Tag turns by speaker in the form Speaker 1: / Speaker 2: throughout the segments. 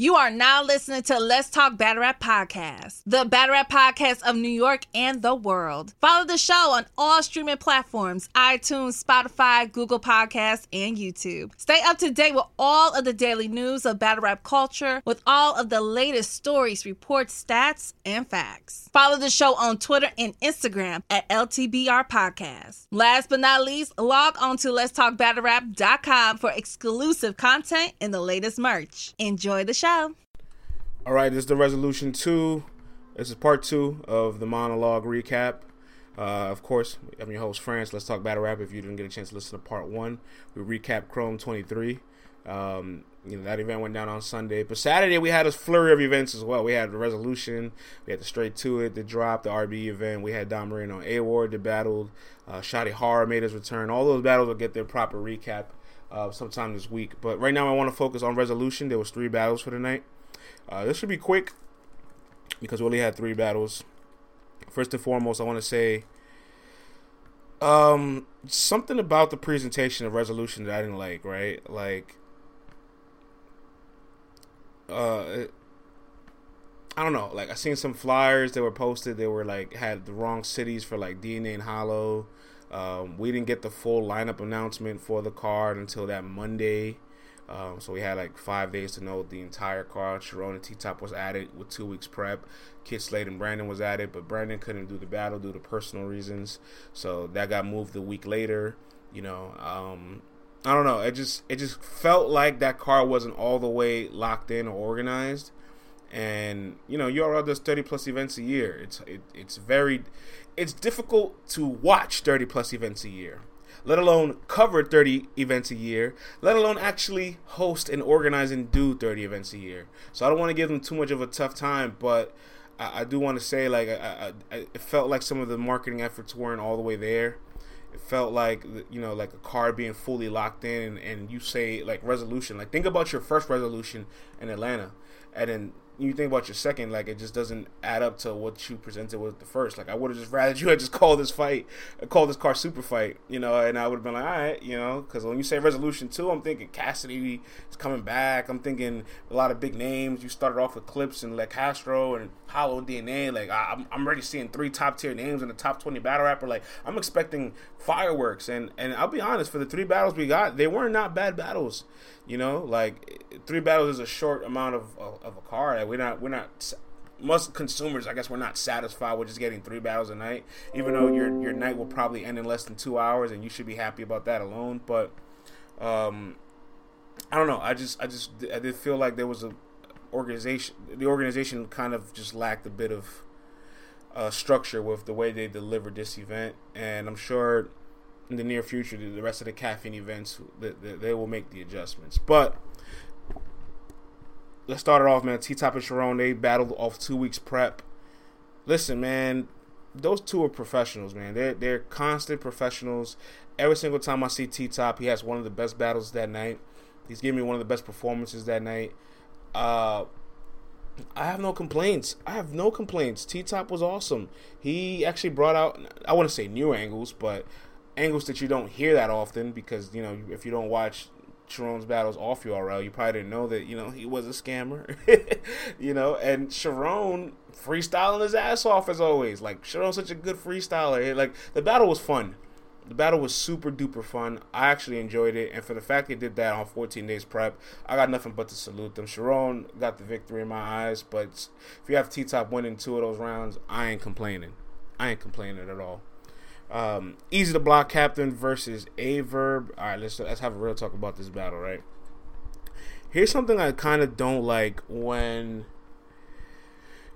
Speaker 1: You are now listening to Let's Talk Battle Rap Podcast, the Battle Rap Podcast of New York and the world. Follow the show on all streaming platforms iTunes, Spotify, Google Podcasts, and YouTube. Stay up to date with all of the daily news of battle rap culture with all of the latest stories, reports, stats, and facts. Follow the show on Twitter and Instagram at LTBR Podcast. Last but not least, log on to Let's Talk Battle Rap.com for exclusive content and the latest merch. Enjoy the show.
Speaker 2: All right, this is the resolution two. This is part two of the monologue recap. Uh, of course, I'm your host, France. Let's talk battle rap. If you didn't get a chance to listen to part one, we recap Chrome 23. Um, you know that event went down on Sunday, but Saturday we had a flurry of events as well. We had the resolution, we had the straight to it, the drop, the RB event. We had Don Marino, A Ward the battled. Uh, Shotty Horroh made his return. All those battles will get their proper recap uh, sometime this week. But right now, I want to focus on resolution. There was three battles for tonight. Uh, this should be quick because we only had three battles. First and foremost, I want to say um, something about the presentation of resolution that I didn't like. Right, like uh. I don't know. Like I seen some flyers that were posted. They were like had the wrong cities for like DNA and Hollow. Um, we didn't get the full lineup announcement for the card until that Monday. Um, so we had like five days to know the entire card. Sharon and T Top was added with two weeks prep. Kid Slade and Brandon was added, but Brandon couldn't do the battle due to personal reasons. So that got moved a week later. You know, um, I don't know. It just it just felt like that card wasn't all the way locked in or organized. And you know, URL does thirty plus events a year. It's it, it's very it's difficult to watch thirty plus events a year let alone cover 30 events a year, let alone actually host and organize and do 30 events a year. So I don't want to give them too much of a tough time, but I, I do want to say like I, I, it felt like some of the marketing efforts weren't all the way there. It felt like you know like a car being fully locked in, and, and you say like resolution. Like think about your first resolution in Atlanta, and then you think about your second, like it just doesn't add up to what you presented with the first. Like I would have just rather you had just called this fight, called this car super fight, you know, and I would have been like, all right, you know, because when you say resolution two, I'm thinking Cassidy is coming back. I'm thinking a lot of big names. You started off with Clips and like Castro and Hollow DNA. Like I, am I'm already seeing three top tier names in the top 20 battle rapper. Like I'm expecting fireworks, and and I'll be honest, for the three battles we got, they were not bad battles. You know, like three battles is a short amount of of, of a card. We're not we're not most consumers, I guess, we're not satisfied with just getting three battles a night. Even though your your night will probably end in less than two hours, and you should be happy about that alone. But um, I don't know. I just I just I did feel like there was a organization. The organization kind of just lacked a bit of uh, structure with the way they delivered this event, and I'm sure in the near future, the rest of the caffeine events, they will make the adjustments. But let's start it off, man. T Top and Sharon, they battled off two weeks prep. Listen, man, those two are professionals, man. They're they're constant professionals. Every single time I see T Top, he has one of the best battles that night. He's giving me one of the best performances that night. Uh, I have no complaints. I have no complaints. T Top was awesome. He actually brought out I want to say new angles, but angles that you don't hear that often because you know if you don't watch Sharon's battles off URL, you probably didn't know that you know he was a scammer, you know. And Sharon freestyling his ass off as always. Like Sharon's such a good freestyler. Like the battle was fun. The battle was super duper fun. I actually enjoyed it, and for the fact they did that on 14 days prep, I got nothing but to salute them. Sharon got the victory in my eyes, but if you have T Top winning two of those rounds, I ain't complaining. I ain't complaining at all. Um, Eazy the Block Captain versus Aye Verb. All right, let's let's have a real talk about this battle. Right here's something I kind of don't like when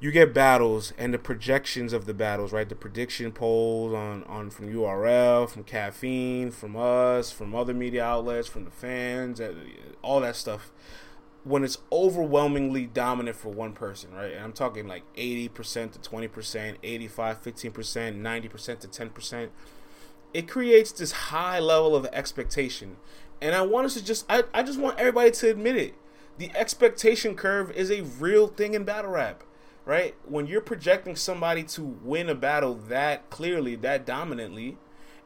Speaker 2: you get battles and the projections of the battles, right? The prediction polls on, on from URL, from caffeine, from us, from other media outlets, from the fans, all that stuff when it's overwhelmingly dominant for one person, right? And I'm talking like 80% to 20%, 85, 15%, 90% to 10%. It creates this high level of expectation. And I want us to just I, I just want everybody to admit it. The expectation curve is a real thing in battle rap, right? When you're projecting somebody to win a battle that clearly, that dominantly,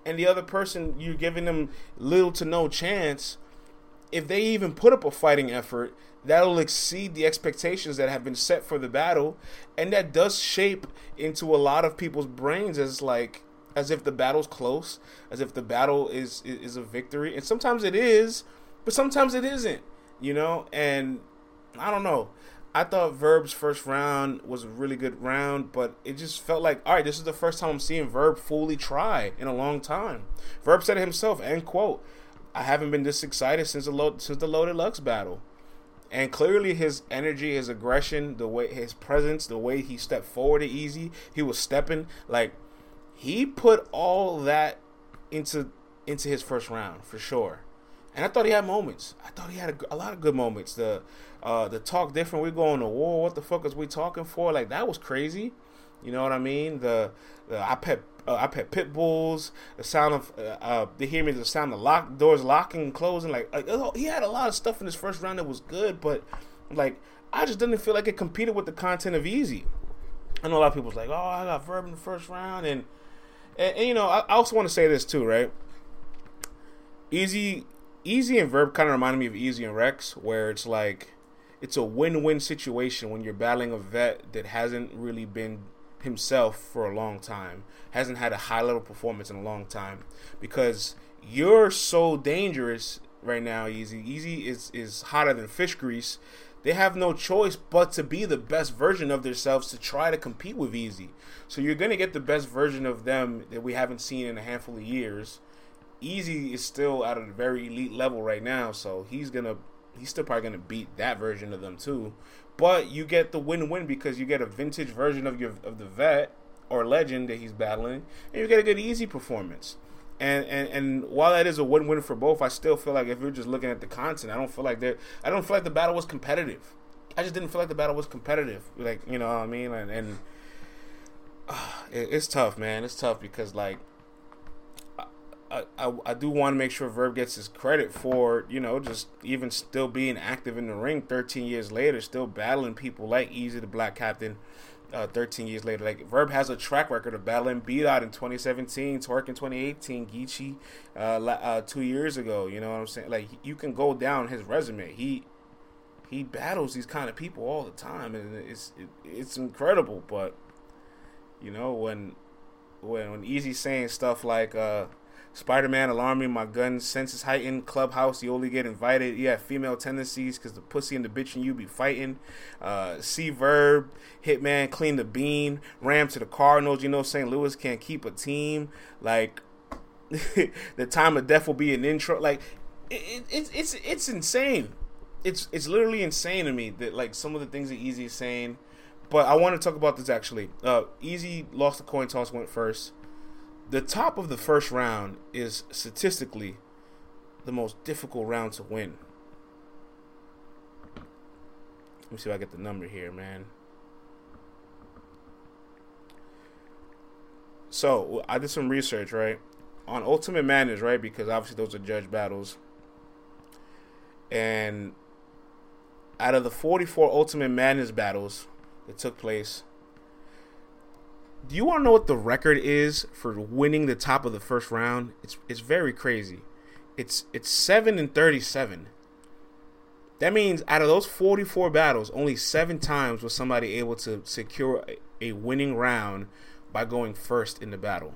Speaker 2: and the other person you're giving them little to no chance, if they even put up a fighting effort, that'll exceed the expectations that have been set for the battle, and that does shape into a lot of people's brains as like as if the battle's close, as if the battle is is a victory, and sometimes it is, but sometimes it isn't, you know. And I don't know. I thought Verb's first round was a really good round, but it just felt like, all right, this is the first time I'm seeing Verb fully try in a long time. Verb said it himself, end quote. I haven't been this excited since the load, since the Loaded Lux battle, and clearly his energy, his aggression, the way his presence, the way he stepped forward easy, he was stepping like he put all that into into his first round for sure. And I thought he had moments. I thought he had a, a lot of good moments. The uh, the talk different. We're going to war. What the fuck is we talking for? Like that was crazy. You know what I mean? The the I pet uh, I pet pit bulls. The sound of uh, uh, they hear me. The sound of lock doors locking and closing. Like, like he had a lot of stuff in his first round that was good, but like I just didn't feel like it competed with the content of Easy. I know a lot of people's like, oh, I got Verb in the first round, and and, and you know I, I also want to say this too, right? Easy, Easy and Verb kind of reminded me of Easy and Rex, where it's like it's a win-win situation when you're battling a vet that hasn't really been himself for a long time, hasn't had a high level performance in a long time, because you're so dangerous right now. Easy, Easy is is hotter than fish grease. They have no choice but to be the best version of themselves to try to compete with Easy. So you're gonna get the best version of them that we haven't seen in a handful of years. Easy is still at a very elite level right now, so he's gonna he's still probably gonna beat that version of them too. But you get the win-win because you get a vintage version of your of the vet or legend that he's battling, and you get a good easy performance. And, and and while that is a win-win for both, I still feel like if you're just looking at the content, I don't feel like that. I don't feel like the battle was competitive. I just didn't feel like the battle was competitive. Like you know what I mean? And, and uh, it, it's tough, man. It's tough because like I, I, do want to make sure Verb gets his credit for you know just even still being active in the ring 13 years later, still battling people like Eazy the Block Captain. Uh, 13 years later, like Verb has a track record of battling Beat Out in 2017, Twork in 2018, Geechi uh, uh, two years ago. You know what I'm saying? Like you can go down his resume. He he battles these kind of people all the time, and it's it, it's incredible. But you know when when when Easy saying stuff like uh Spider Man alarming, my gun senses heightened. Clubhouse, you only get invited. You have female tendencies because the pussy and the bitch and you be fighting. Uh, C Verb, Hitman, clean the bean. Ram to the Cardinals. You know, St. Louis can't keep a team. Like, the time of death will be an intro. Like, it, it, it's it's insane. It's it's literally insane to me that like some of the things that Easy is saying. But I want to talk about this actually. Uh, Easy lost the coin toss, went first the top of the first round is statistically the most difficult round to win. Let me see if I get the number here, man. So I did some research, right, on Ultimate Madness, right, because obviously those are judge battles. And out of the 44 Ultimate Madness battles that took place, do you want to know what the record is for winning the top of the first round? It's it's very crazy. It's it's seven and thirty-seven. That means out of those forty-four battles, only seven times was somebody able to secure a, winning round by going first in the battle.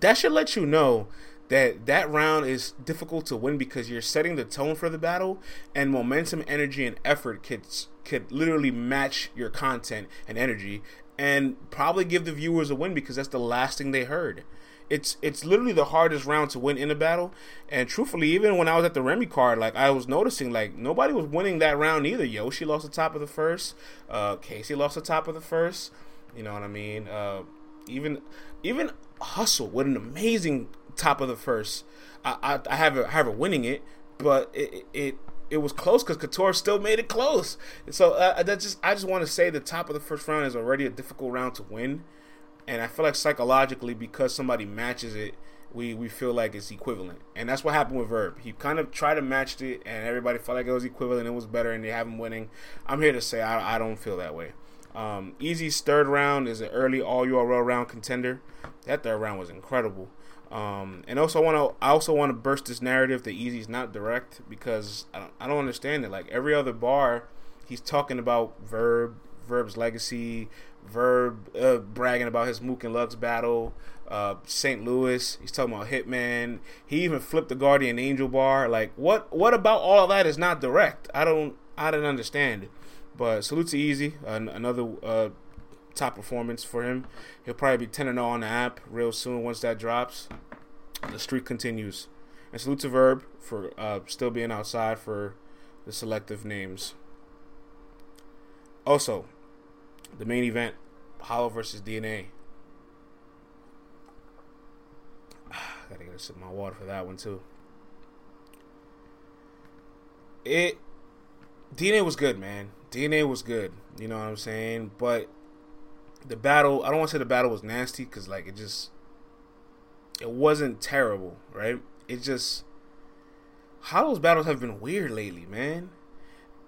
Speaker 2: That should let you know that that round is difficult to win because you're setting the tone for the battle and momentum energy and effort could could literally match your content and energy and probably give the viewers a win because that's the last thing they heard. It's it's literally the hardest round to win in a battle. And truthfully, even when I was at the Remy card, like I was noticing, like nobody was winning that round either. Yoshi lost the top of the first. Uh, Casey lost the top of the first. You know what I mean? Uh, even even Hustle with an amazing top of the first. I I, I have a, I have a winning it, but it, it it was close because Couture still made it close. So uh, that just I just want to say the top of the first round is already a difficult round to win, and I feel like psychologically because somebody matches it, we we feel like it's equivalent, and that's what happened with Verb. He kind of tried to match it, and everybody felt like it was equivalent. It was better, and they have him winning. I'm here to say I, I don't feel that way. Um, Easy's third round is an early All URL round contender. That third round was incredible. Um, and also I want to I also want to burst this narrative that Eazy's not direct because I don't, I don't understand it. Like every other bar, he's talking about Verb, Verb's legacy, Verb uh, bragging about his Mook and Lux battle, uh, St. Louis. He's talking about Hitman. He even flipped the Guardian Angel bar. Like what? What about all of that is not direct? I don't. I don't understand. It. But salute to Eazy, uh, another uh, top performance for him. He'll probably be 10 0 on the app real soon once that drops. The streak continues. And salute to Verb for uh, still being outside for the selective names. Also, the main event Hollow versus DNA. Gotta get a sip of my water for that one too. It DNA was good, man. DNA was good. You know what I'm saying? But the battle, I don't want to say the battle was nasty because like it just it wasn't terrible, right? It just Hollow's battles have been weird lately, man.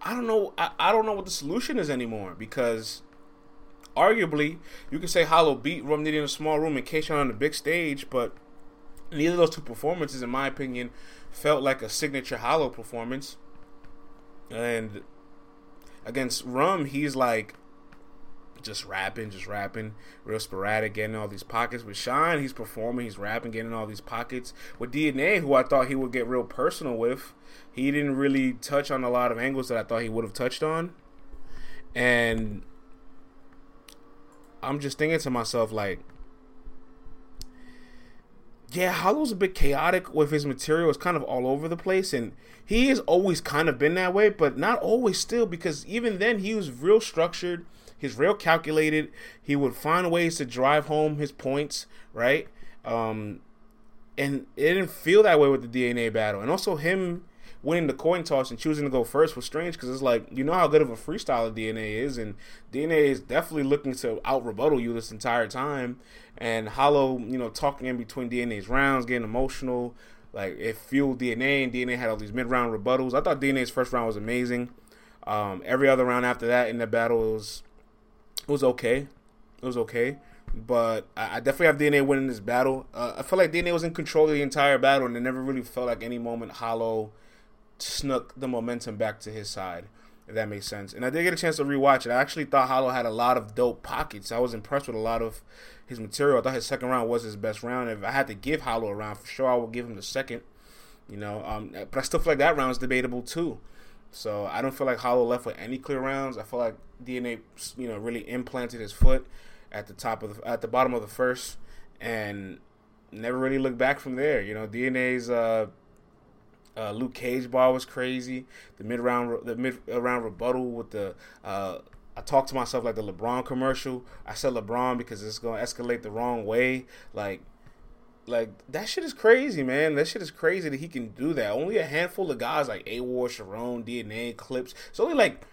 Speaker 2: I don't know. I, I don't know what the solution is anymore because arguably you could say Hollow beat Rum Nitty in a small room and K-Shine on the big stage, but neither of those two performances, in my opinion, felt like a signature Hollow performance. And against Rum, he's like just rapping, just rapping, real sporadic, getting all these pockets. With Shine, he's performing, he's rapping, getting all these pockets. With DNA, who I thought he would get real personal with, he didn't really touch on a lot of angles that I thought he would have touched on. And I'm just thinking to myself, like, yeah, Hollow's a bit chaotic with his material. It's kind of all over the place, and he has always kind of been that way, but not always still. Because even then, he was real structured. He's real calculated. He would find ways to drive home his points, right? Um, and it didn't feel that way with the DNA battle, and also him winning the coin toss and choosing to go first was strange because it's like you know how good of a freestyler DNA is, and DNA is definitely looking to out rebuttal you this entire time. And Hollow, you know, talking in between DNA's rounds, getting emotional, like it fueled DNA, and DNA had all these mid round rebuttals. I thought DNA's first round was amazing. Um, every other round after that in the battle was it was okay. It was okay. But I, definitely have DNA winning this battle. Uh, I felt like DNA was in control of the entire battle, and it never really felt like any moment Hollow snuck the momentum back to his side, if that makes sense. And I did get a chance to rewatch it. I actually thought Hollow had a lot of dope pockets. I was impressed with a lot of his material. I thought his second round was his best round. If I had to give Hollow a round, for sure I would give him the second. You know, um, but I still feel like that round is debatable too. So I don't feel like Hollow left with any clear rounds. I feel like DNA, you know, really implanted his foot at the top of the, at the bottom of the first, and never really looked back from there. You know, DNA's uh, uh, Luke Cage bar was crazy. The mid round, the mid round rebuttal with the. Uh, I talked to myself like the LeBron commercial. I said LeBron because it's gonna escalate the wrong way. Like, like that shit is crazy, man. That shit is crazy that he can do that. Only a handful of guys like A War, Sharon, DNA, Clips. It's only like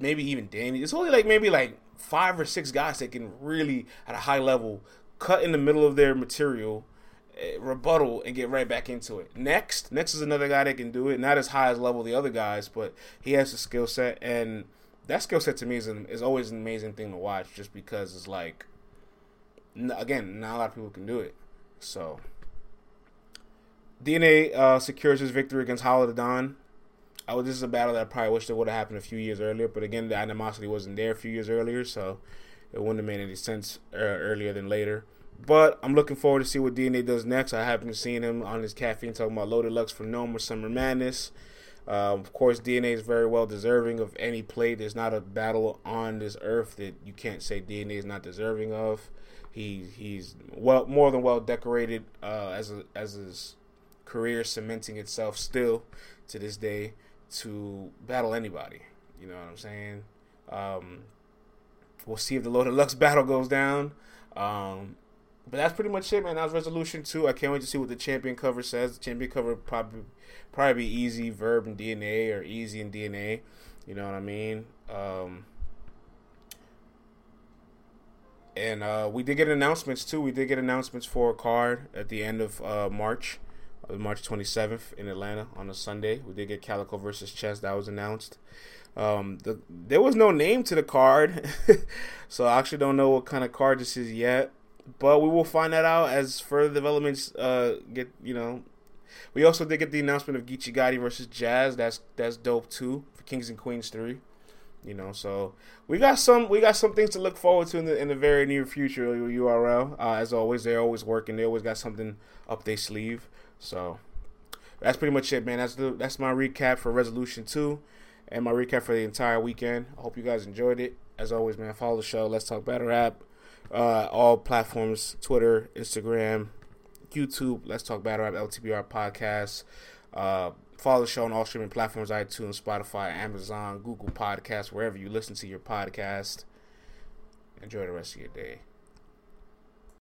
Speaker 2: maybe even Danny. It's only like maybe like five or six guys that can really at a high level cut in the middle of their material Eh, rebuttal and get right back into it. Next, next is another guy that can do it. Not as high as level the other guys, but he has the skill set, and that skill set to me is an, is always an amazing thing to watch, just because it's like, again, not a lot of people can do it. So, DNA uh, secures his victory against Hollow the Don. Oh, this is a battle that I probably wish that would have happened a few years earlier, but again, the animosity wasn't there a few years earlier, so it wouldn't have made any sense uh, earlier than later. But I'm looking forward to see what DNA does next. I haven't seen him on his caffeine talking about Loaded Lux for NOME or Summer Madness. Uh, of course, DNA is very well deserving of any play. There's not a battle on this earth that you can't say DNA is not deserving of. He he's well more than well decorated uh, as a, as his career cementing itself still to this day to battle anybody. You know what I'm saying? Um, we'll see if the Lord Loaded Lux battle goes down. Um, but that's pretty much it, man. That was resolution two. I can't wait to see what the champion cover says. The champion cover probably probably be easy verb and DNA or easy and DNA. You know what I mean? Um, and uh, we did get announcements too. We did get announcements for a card at the end of uh, March, uh, March 27th in Atlanta on a Sunday. We did get Calicoe versus Chess. That was announced. Um, the, there was no name to the card, so I actually don't know what kind of card this is yet but we will find that out as further developments uh, get. You know, we also did get the announcement of Geechi Gotti versus Jazz. That's that's dope too for Kings and Queens three. You know, so we got some we got some things to look forward to in the in the very near future. URL, uh, as always, they're always working. They always got something up their sleeve. So that's pretty much it, man. That's the that's my recap for Resolution Two, and my recap for the entire weekend. I hope you guys enjoyed it. As always, man, follow the show. Let's talk battle rap. Uh, all platforms: Twitter, Instagram, YouTube. Let's talk battle rap. LTBR podcast. Uh, follow the show on all streaming platforms: iTunes, Spotify, Amazon, Google Podcasts, wherever you listen to your podcast. Enjoy the rest of your day.